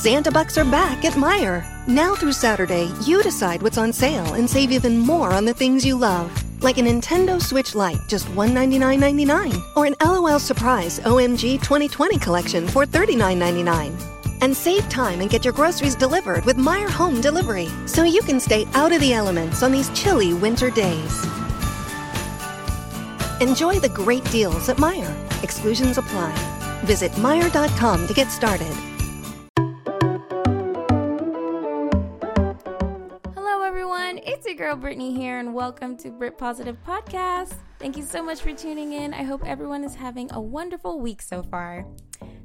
Santa Bucks are back at Meijer. Now through Saturday, you decide what's on sale and save even more on the things you love. Like a Nintendo Switch Lite, just $199.99. Or an LOL Surprise OMG 2020 collection for $39.99. And save time and get your groceries delivered with Meijer Home Delivery so you can stay out of the elements on these chilly winter days. Enjoy the great deals at Meijer. Exclusions apply. Visit Meijer.com to get started. Girl Brittany here, and welcome to Brit Positive Podcast. Thank you so much for tuning in. I hope everyone is having a wonderful week so far.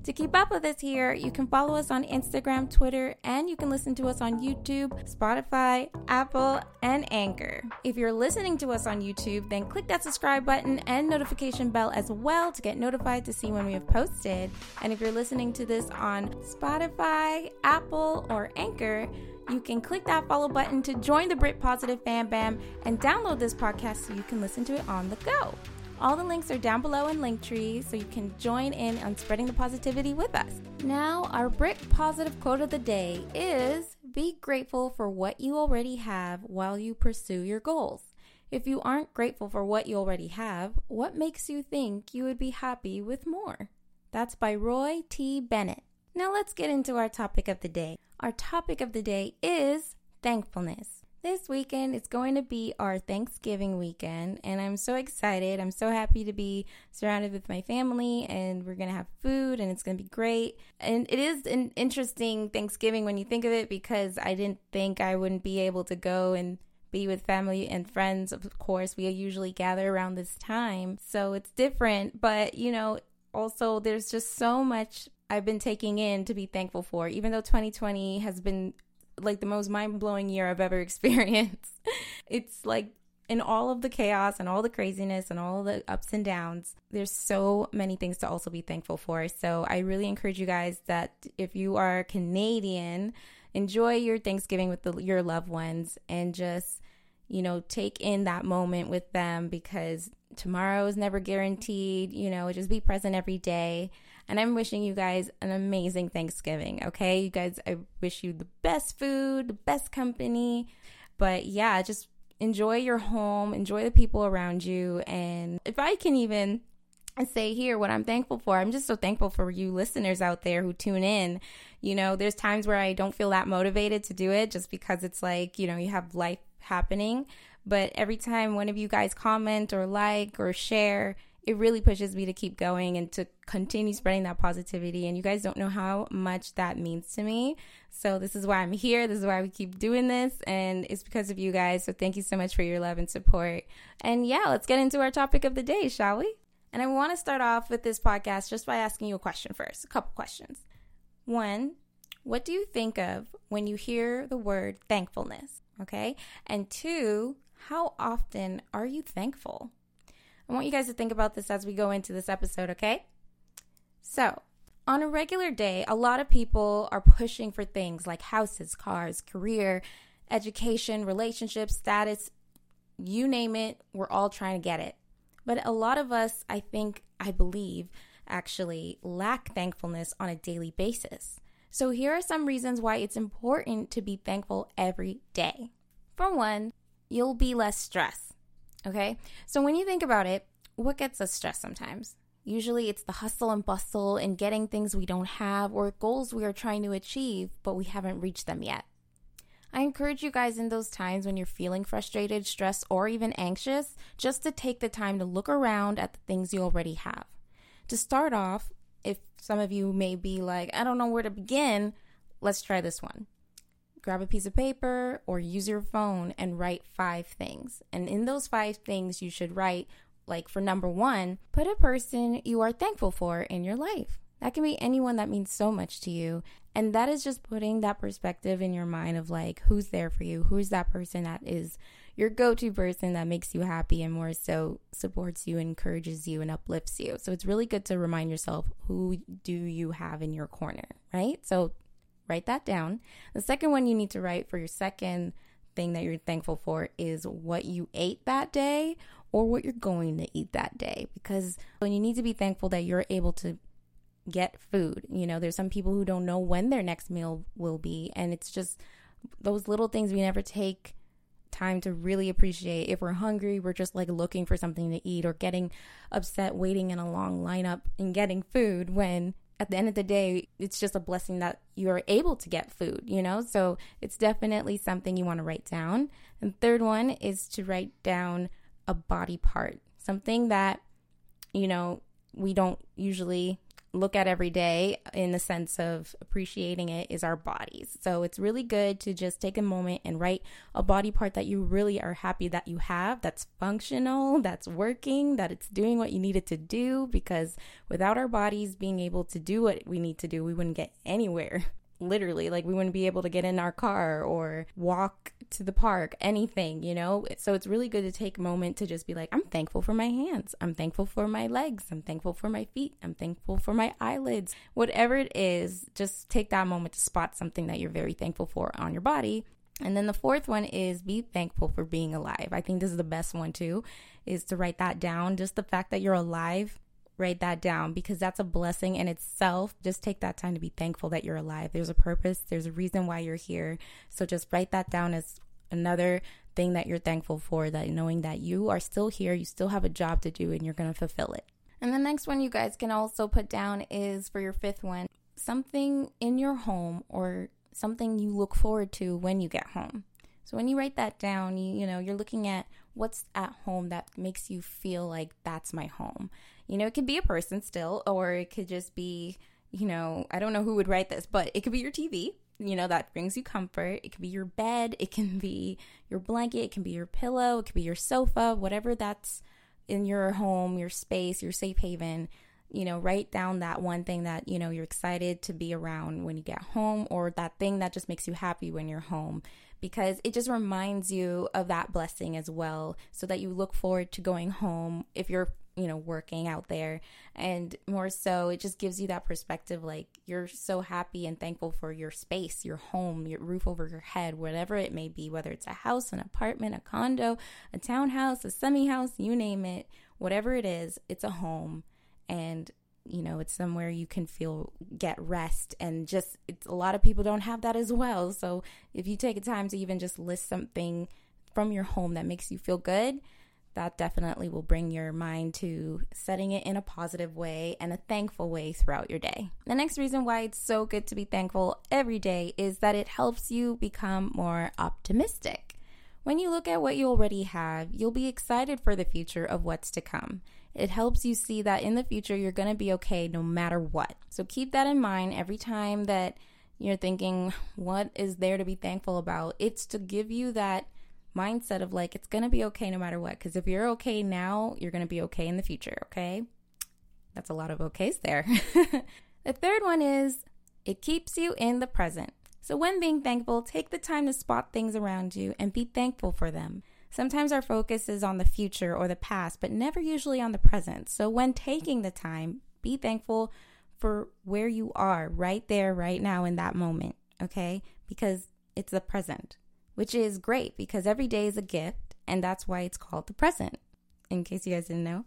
To keep up with us here, you can follow us on Instagram, Twitter, and you can listen to us on YouTube, Spotify, Apple, and Anchor. If you're listening to us on YouTube, then click that subscribe button and notification bell as well to get notified to see when we have posted. And if you're listening to this on Spotify, Apple, or Anchor, you can click that follow button to join the Brit Positive Fam Bam and download this podcast so you can listen to it on the go. All the links are down below in Linktree, so you can join in on spreading the positivity with us. Now, our Brit Positive quote of the day is Be grateful for what you already have while you pursue your goals. If you aren't grateful for what you already have, what makes you think you would be happy with more? That's by Roy T. Bennett. Now, let's get into our topic of the day. Our topic of the day is thankfulness. This weekend is going to be our Thanksgiving weekend, and I'm so excited. I'm so happy to be surrounded with my family, and we're going to have food, and it's going to be great. And it is an interesting Thanksgiving when you think of it because I didn't think I wouldn't be able to go and be with family and friends. Of course, we usually gather around this time, so it's different, but you know, also there's just so much I've been taking in to be thankful for, even though 2020 has been like the most mind blowing year I've ever experienced. it's like in all of the chaos and all the craziness and all the ups and downs, there's so many things to also be thankful for. So I really encourage you guys that if you are Canadian, enjoy your Thanksgiving with the, your loved ones and just, you know, take in that moment with them because tomorrow is never guaranteed. You know, just be present every day. And I'm wishing you guys an amazing Thanksgiving, okay? You guys, I wish you the best food, the best company. But yeah, just enjoy your home, enjoy the people around you. And if I can even say here what I'm thankful for, I'm just so thankful for you listeners out there who tune in. You know, there's times where I don't feel that motivated to do it just because it's like, you know, you have life happening. But every time one of you guys comment or like or share, it really pushes me to keep going and to continue spreading that positivity. And you guys don't know how much that means to me. So, this is why I'm here. This is why we keep doing this. And it's because of you guys. So, thank you so much for your love and support. And yeah, let's get into our topic of the day, shall we? And I want to start off with this podcast just by asking you a question first a couple questions. One, what do you think of when you hear the word thankfulness? Okay. And two, how often are you thankful? I want you guys to think about this as we go into this episode, okay? So, on a regular day, a lot of people are pushing for things like houses, cars, career, education, relationships, status, you name it, we're all trying to get it. But a lot of us, I think, I believe, actually lack thankfulness on a daily basis. So, here are some reasons why it's important to be thankful every day. For one, you'll be less stressed. Okay. So when you think about it, what gets us stressed sometimes? Usually it's the hustle and bustle and getting things we don't have or goals we are trying to achieve, but we haven't reached them yet. I encourage you guys in those times when you're feeling frustrated, stressed, or even anxious, just to take the time to look around at the things you already have. To start off, if some of you may be like, I don't know where to begin, let's try this one grab a piece of paper or use your phone and write five things. And in those five things, you should write, like for number one, put a person you are thankful for in your life. That can be anyone that means so much to you. And that is just putting that perspective in your mind of like, who's there for you? Who's that person that is your go to person that makes you happy and more so supports you, encourages you, and uplifts you? So it's really good to remind yourself who do you have in your corner, right? So Write that down. The second one you need to write for your second thing that you're thankful for is what you ate that day or what you're going to eat that day. Because when you need to be thankful that you're able to get food. You know, there's some people who don't know when their next meal will be. And it's just those little things we never take time to really appreciate. If we're hungry, we're just like looking for something to eat or getting upset waiting in a long lineup and getting food when at the end of the day, it's just a blessing that you're able to get food, you know? So it's definitely something you want to write down. And third one is to write down a body part, something that, you know, we don't usually look at every day in the sense of appreciating it is our bodies. So it's really good to just take a moment and write a body part that you really are happy that you have, that's functional, that's working, that it's doing what you need it to do. Because without our bodies being able to do what we need to do, we wouldn't get anywhere. literally like we wouldn't be able to get in our car or walk to the park anything you know? So it's really good to take a moment to just be like i'm thankful for my hands. I'm thankful for my legs. I'm thankful for my feet. I'm thankful for my eyelids. Whatever it is just take that moment to spot something that you're very thankful for on your body. And then the fourth one is be thankful for being alive. I think this is the best one too, is to write that down. Just the fact that you're alive write that down because that's a blessing in itself. Just take that time to be thankful that you're alive. There's a purpose, there's a reason why you're here. So just write that down as another thing that you're thankful for, that knowing that you are still here, you still have a job to do, and you're going to fulfill it. And the next one you guys can also put down is for your fifth one something in your home or something you look forward to when you get home. So when you write that down, you, you know, you're looking at what's at home that makes you feel like that's my home. You know, it could be a person still, or it could just be, you know, I don't know who would write this, but it could be your TV, you know, that brings you comfort. It could be your bed, it can be your blanket, it can be your pillow, it could be your sofa, whatever that's in your home, your space, your safe haven. You know, write down that one thing that, you know, you're excited to be around when you get home, or that thing that just makes you happy when you're home because it just reminds you of that blessing as well so that you look forward to going home if you're you know working out there. And more so it just gives you that perspective like you're so happy and thankful for your space your home your roof over your head whatever it may be whether it's a house an apartment a condo a townhouse a semi house you name it whatever it is it's a home. And you know it's somewhere you can feel get rest and just it's a lot of people don't have that as well so if you take a time to even just list something from your home that makes you feel good that definitely will bring your mind to setting it in a positive way and a thankful way throughout your day. The next reason why it's so good to be thankful every day is that it helps you become more optimistic. When you look at what you already have, you'll be excited for the future of what's to come. It helps you see that in the future you're going to be okay no matter what. So keep that in mind every time that you're thinking, what is there to be thankful about? It's to give you that mindset of like, it's going to be okay no matter what. Because if you're okay now, you're going to be okay in the future, okay? That's a lot of okays there. the third one is it keeps you in the present. So, when being thankful, take the time to spot things around you and be thankful for them. Sometimes our focus is on the future or the past, but never usually on the present. So, when taking the time, be thankful for where you are right there, right now, in that moment, okay? Because it's the present which is great because every day is a gift, and that's why it's called the present. In case you guys didn't know,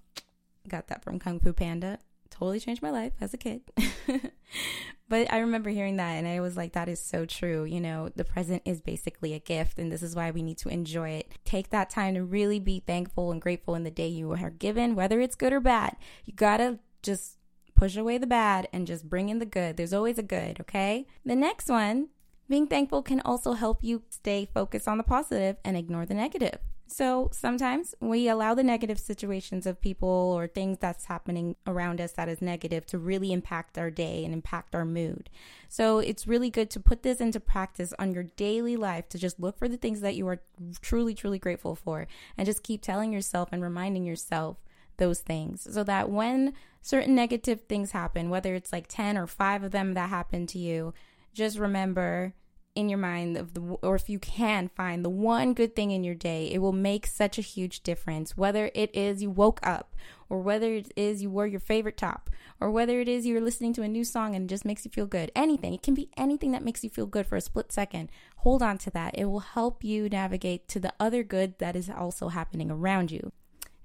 got that from Kung Fu Panda. Totally changed my life as a kid. but I remember hearing that, and I was like, that is so true. You know, the present is basically a gift, and this is why we need to enjoy it. Take that time to really be thankful and grateful in the day you are given, whether it's good or bad. You gotta just push away the bad and just bring in the good. There's always a good, okay? The next one being thankful can also help you stay focused on the positive and ignore the negative. So sometimes we allow the negative situations of people or things that's happening around us that is negative to really impact our day and impact our mood. So it's really good to put this into practice on your daily life to just look for the things that you are truly, truly grateful for and just keep telling yourself and reminding yourself those things so that when certain negative things happen, whether it's like 10 or 5 of them that happen to you, just remember in your mind of the or if you can find the one good thing in your day it will make such a huge difference. Whether it is you woke up or whether it is you wore your favorite top or whether it is you're listening to a new song and it just makes you feel good. Anything. It can be anything that makes you feel good for a split second. Hold on to that. It will help you navigate to the other good that is also happening around you.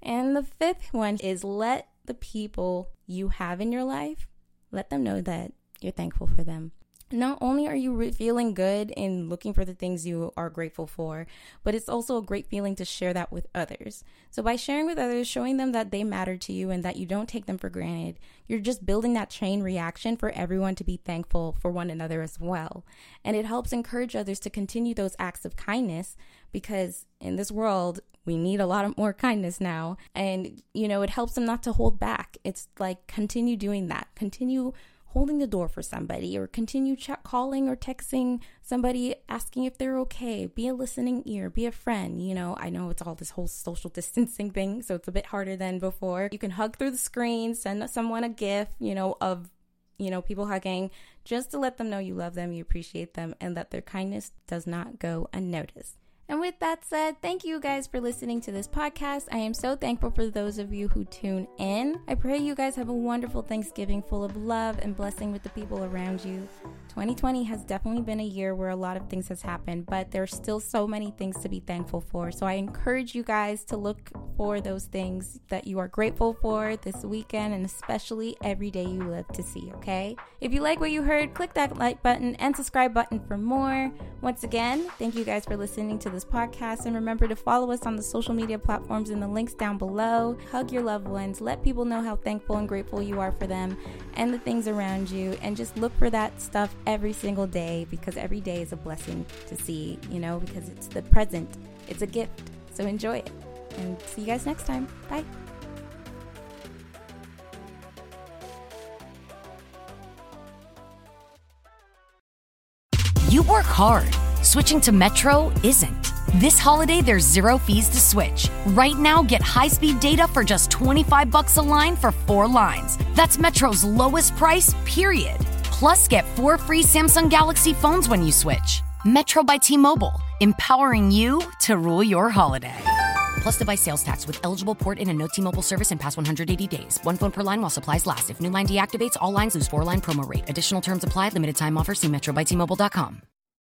And the fifth one is let the people you have in your life let them know that you're thankful for them not only are you re- feeling good and looking for the things you are grateful for, but it's also a great feeling to share that with others. So, by sharing with others, showing them that they matter to you and that you don't take them for granted, you're just building that chain reaction for everyone to be thankful for one another as well. And it helps encourage others to continue those acts of kindness because in this world, we need a lot of more kindness now. And, you know, it helps them not to hold back. It's like continue doing that, continue holding the door for somebody or continue ch- calling or texting somebody asking if they're okay. Be a listening ear. Be a friend. You know i know it's all this whole social distancing thing so it's a bit harder than before. You can hug through the screen send someone a gif you know of you know people hugging just to let them know you love them you appreciate them and that their kindness does not go unnoticed and with that said, thank you guys for listening to this podcast. I am so thankful for those of you who tune in. I pray you guys have a wonderful Thanksgiving full of love and blessing with the people around you. 2020 has definitely been a year where a lot of things has happened, but there's still so many things to be thankful for. So I encourage you guys to look for those things that you are grateful for this weekend and especially every day you live to see, okay? If you like what you heard, click that like button and subscribe button for more. Once again, thank you guys for listening to this podcast and remember to follow us on the social media platforms in the links down below. Hug your loved ones, let people know how thankful and grateful you are for them and the things around you and just look for that stuff every single day because every day is a blessing to see, you know, because it's the present, it's a gift. So enjoy it. And see you guys next time. Bye. You work hard. Switching to Metro isn't. This holiday, there's zero fees to switch. Right now, get high-speed data for just 25 bucks a line for four lines. That's Metro's lowest price, period. Plus, get four free Samsung Galaxy phones when you switch. Metro by T-Mobile, empowering you to rule your holiday. Plus device sales tax with eligible port in and no T-Mobile service in past 180 days. One phone per line while supplies last. If new line deactivates, all lines lose four line promo rate. Additional terms apply. Limited time offer. See Metro by T-Mobile.com.